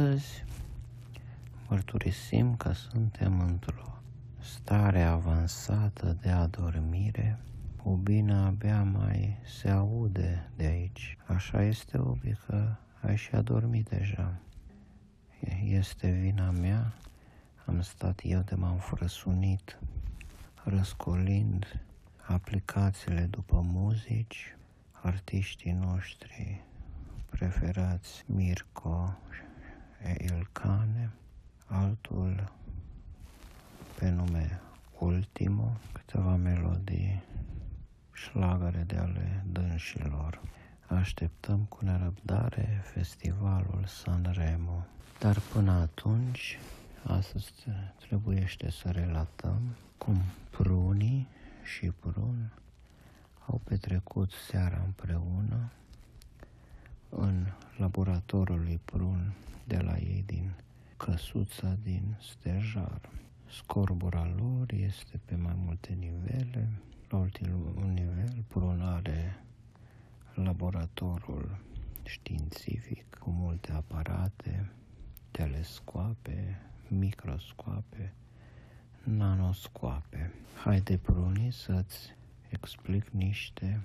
Astăzi mărturisim că suntem într-o stare avansată de adormire. Ubina abia mai se aude de aici. Așa este, Ubi, că ai și adormit deja. Este vina mea. Am stat eu de m-am frăsunit, răscolind aplicațiile după muzici, artiștii noștri preferați Mirko Ilcane, altul pe nume Ultimo, câteva melodii șlagăre de ale dânșilor. Așteptăm cu nerăbdare festivalul Sanremo. Dar până atunci, astăzi trebuiește să relatăm cum prunii și prun au petrecut seara împreună în laboratorul lui Prun de la ei din căsuța din stejar. Scorbura lor este pe mai multe nivele. La ultimul nivel, Prun are laboratorul științific cu multe aparate, telescoape, microscoape, nanoscoape. Haide, Pruni, să-ți explic niște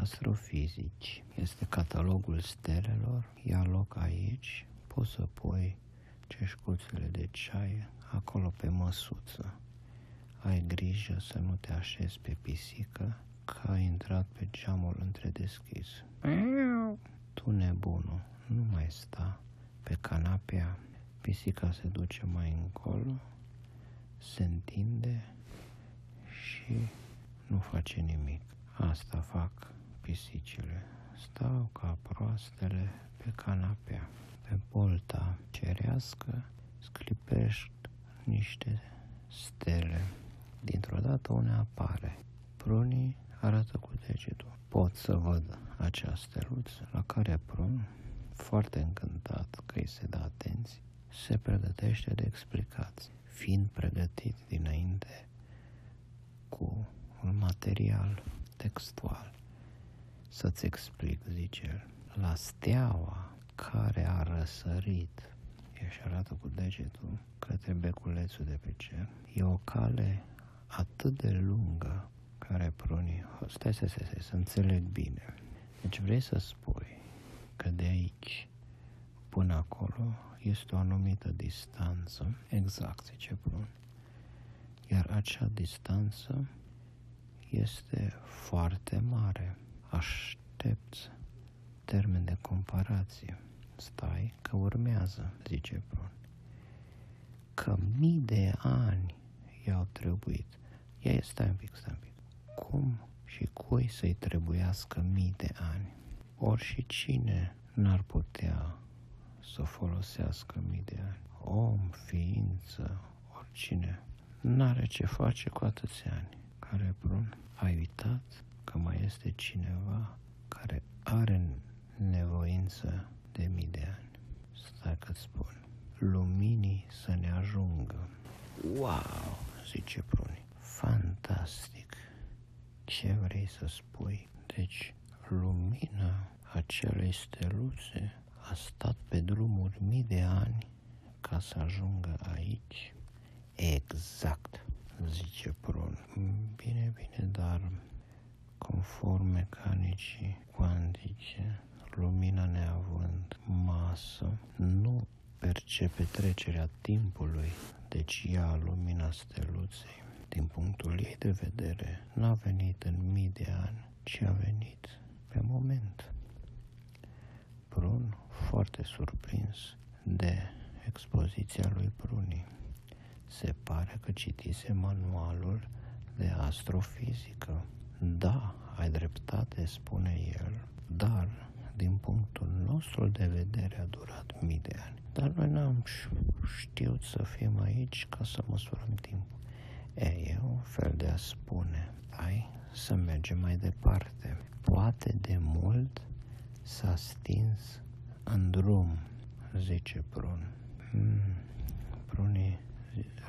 astrofizici. Este catalogul stelelor, ia loc aici, poți să pui ceșcuțele de ceai acolo pe măsuță. Ai grijă să nu te așezi pe pisică, că ai intrat pe geamul întredeschis. Tu nebunul, nu mai sta pe canapea. Pisica se duce mai încolo, se întinde și nu face nimic. Asta fac pisicile. Stau ca proastele pe canapea. Pe bolta cerească sclipești niște stele. Dintr-o dată una apare. Prunii arată cu degetul. Pot să văd acea steluță la care prun, foarte încântat că îi se dă atenție, se pregătește de explicații, fiind pregătit dinainte cu un material textual. Să-ți explic, zice el, la steaua care a răsărit, și arată cu degetul către beculețul de pe cer, e o cale atât de lungă care prunii, stai, stai, stai, stai, să înțeleg bine. Deci vrei să spui că de aici până acolo este o anumită distanță, exact, zice Prun. Iar acea distanță este foarte mare. Aștept termen de comparație. Stai că urmează, zice Brun. Că mii de ani i-au trebuit. Ia, stai un pic, stai un pic. Cum și cui să-i trebuiască mii de ani? Ori și cine n-ar putea să folosească mii de ani? Om, ființă, oricine, n-are ce face cu atâția ani. Care, Brun, ai uitat că mai este cineva care are nevoință de mii de ani. Stai că spun. Luminii să ne ajungă. Wow, zice Bruni. Fantastic. Ce vrei să spui? Deci, lumina acelei steluțe a stat pe drumuri mii de ani ca să ajungă aici? Exact, zice Prun. Bine, bine, dar conform mecanicii cuantice, lumina neavând masă, nu percepe trecerea timpului, deci ea, lumina steluței, din punctul ei de vedere, n-a venit în mii de ani, ci a venit pe moment. Prun, foarte surprins de expoziția lui Pruni, se pare că citise manualul de astrofizică. Da, ai dreptate, spune el, dar din punctul nostru de vedere a durat mii de ani. Dar noi n-am știut să fim aici ca să măsurăm timpul. E, e un fel de a spune, hai să mergem mai departe. Poate de mult s-a stins în drum, zice Prun. Hmm, Prunii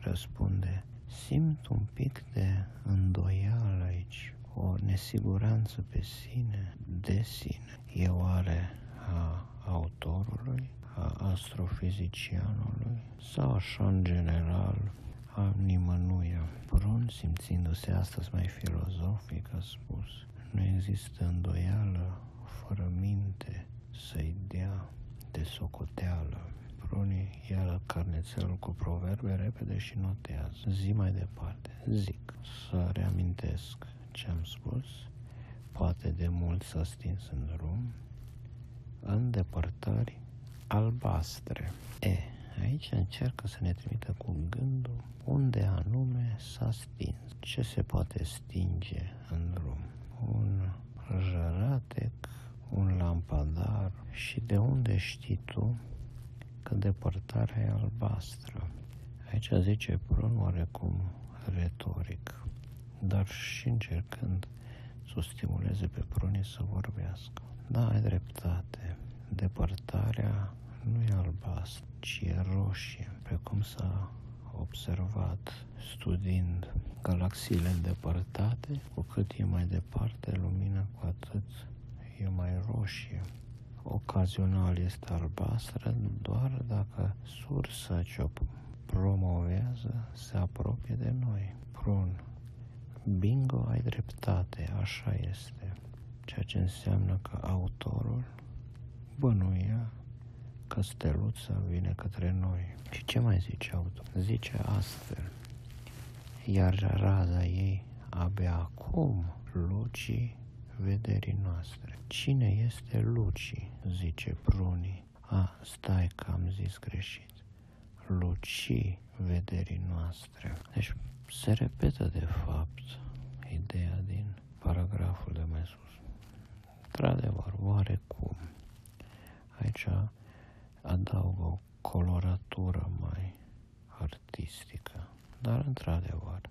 răspunde, simt un pic de îndoială aici o nesiguranță pe sine, de sine. E oare a autorului, a astrofizicianului sau așa în general a nimănuia. Brun, simțindu-se astăzi mai filozofic, a spus, nu există îndoială fără minte să-i dea de socoteală. Bruni ia carnețelul cu proverbe repede și notează. Zi mai departe. Zic. Să reamintesc ce am spus. Poate de mult s-a stins în drum. În depărtări albastre. E, aici încearcă să ne trimită cu gândul unde anume s-a stins. Ce se poate stinge în drum? Un jăratec, un lampadar și de unde știi tu că depărtarea e albastră? Aici zice prun oarecum retoric, dar și încercând să o stimuleze pe prunii să vorbească. Da, ai dreptate. Depărtarea nu e albastră, ci e roșie, precum s-a observat studiind galaxiile îndepărtate, cu cât e mai departe lumina, cu atât e mai roșie. Ocazional este albastră doar dacă sursa ce o promovează se apropie de noi. Prun. Bingo, ai dreptate, așa este. Ceea ce înseamnă că autorul bănuia că steluța vine către noi. Și ce mai zice autor? Zice astfel. Iar raza ei abia acum lucii vederii noastre. Cine este lucii? Zice Pruni. A, stai că am zis greșit. Lucii vederii noastre. Deci se repetă de fapt ideea din paragraful de mai sus. Într-adevăr, oarecum. Aici adaugă o coloratură mai artistică, dar într-adevăr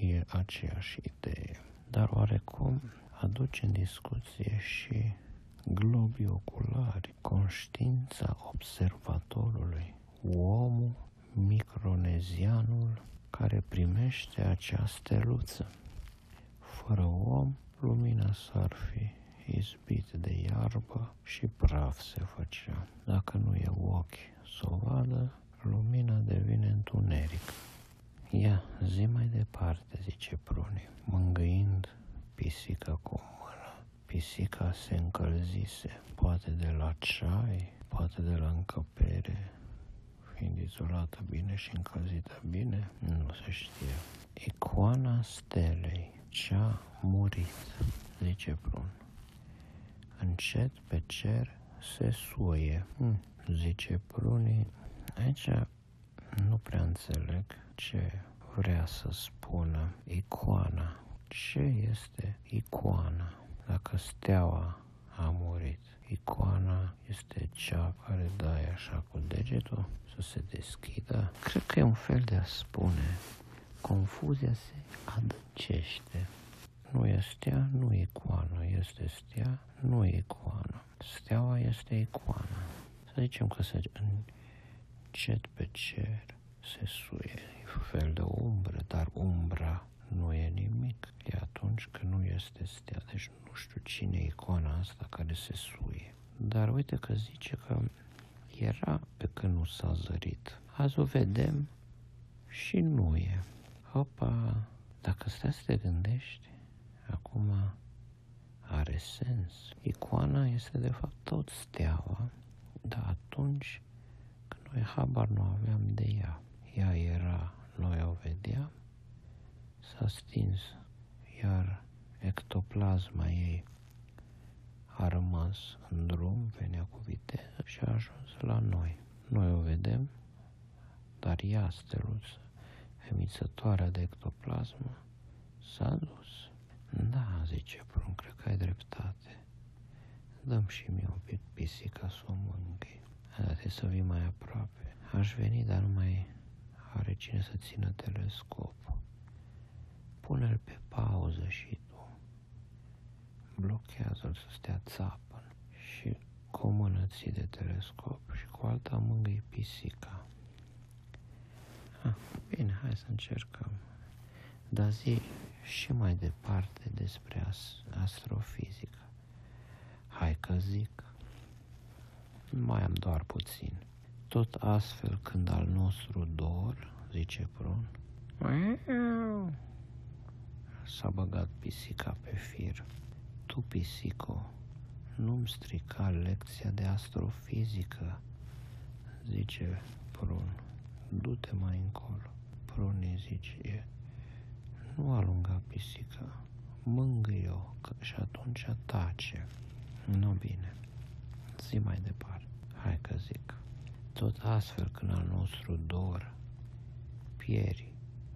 e aceeași idee. Dar oarecum aduce în discuție și globii oculari, conștiința observatorului, omul micronezianul care primește acea steluță. Fără om, lumina s-ar fi izbit de iarbă și praf se făcea. Dacă nu e ochi să o vadă, lumina devine întuneric. Ia, zi mai departe, zice Pruni, mângâind pisica cu mână. Pisica se încălzise, poate de la ceai, poate de la încăpere, fiind izolată bine și încălzită bine, nu se știe. Icoana stelei, cea murit, zice Prun. Încet pe cer se suie, hm, zice Prunii. Aici nu prea înțeleg ce vrea să spună icoana. Ce este icoana? Dacă steaua a murit, icoana este cea care dai așa cu degetul să se deschidă. Cred că e un fel de a spune. Confuzia se adâncește. Nu e stea, nu e icoană. Este stea, nu e icoană. Steaua este icoana. Să zicem că se încet pe cer se suie. E un fel de umbră, dar umbra nu e nimic. E atunci când nu este stea. Deci nu știu cine e icoana asta care se suie. Dar uite că zice că era pe când nu s-a zărit. Azi o vedem și nu e. Opa, dacă stai să te gândești, acum are sens. Icoana este de fapt tot steaua, dar atunci când noi habar nu aveam de ea. Ea era, noi o vedeam, s-a stins, iar ectoplasma ei a rămas în drum, venea cu viteză și a ajuns la noi. Noi o vedem, dar ea, steluță, emițătoarea de ectoplasmă, s-a dus. Da, zice Prun, cred că ai dreptate. Dăm și mie un pic pisica să o mângâi. Trebuie să vii mai aproape. Aș veni, dar nu mai are cine să țină telescopul. Pune-l pe pauză și blochează-l să stea țapă și cu o mână ții de telescop și cu alta mângâi pisica. Ah, bine, hai să încercăm. Dar zi și mai departe despre astrofizică. Hai că zic. Mai am doar puțin. Tot astfel când al nostru dor, zice prun, s-a băgat pisica pe fir. Tu, pisico, nu-mi strica lecția de astrofizică, zice prun. Du-te mai încolo. Prunii zice, nu alunga pisica, mângâi-o și atunci tace. Nu bine. Zi mai departe. Hai că zic. Tot astfel când al nostru dor pieri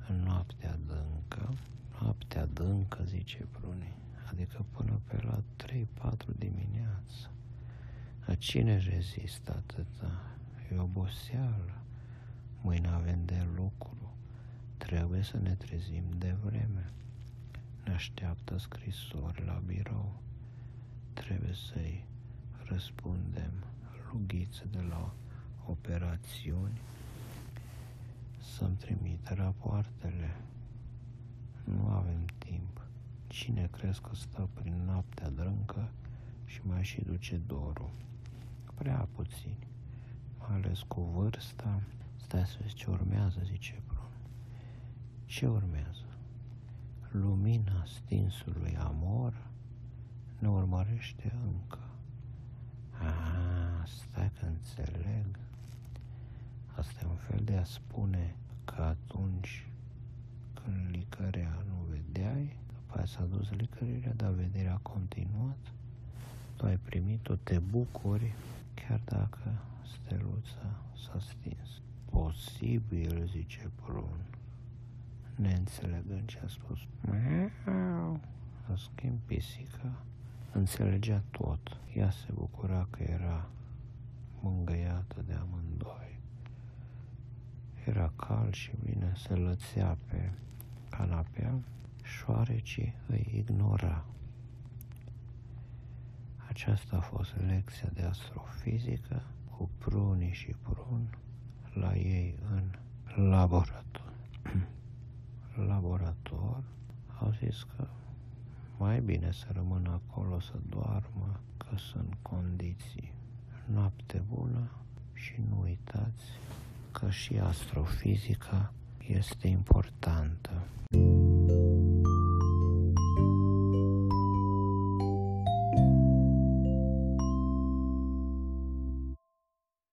în noaptea adâncă, noaptea adâncă, zice Bruni, adică până pe la 3-4 dimineață. A cine rezistă atâta? E oboseală. Mâine avem de lucru. Trebuie să ne trezim de vreme. Ne așteaptă scrisori la birou. Trebuie să-i răspundem lughiță de la operațiuni să-mi trimite rapoartele. Nu avem timp. Cine crezi că stă prin noaptea drâncă și mai și duce dorul? Prea puțini, mai ales cu vârsta. Stai să vezi ce urmează, zice Brun. Ce urmează? Lumina stinsului amor ne urmărește încă. Ah, stai că înțeleg. Asta e un fel de a spune că atunci când licărea nu vedeai, după aia s-a dus licărirea, dar vederea a continuat, tu ai primit-o, te bucuri, chiar dacă steluța s-a stins. Posibil, zice Prun, neînțelegând ce a spus. Miau. În schimb, pisica înțelegea tot. Ea se bucura că era mângâiată de amândoi. Era cald și bine se lățea pe canapea, șoarecii îi ignora. Aceasta a fost lecția de astrofizică cu prunii și prun la ei în laborator. laborator au zis că mai bine să rămână acolo să doarmă, că sunt condiții. Noapte bună și nu uitați că și astrofizica este importantă.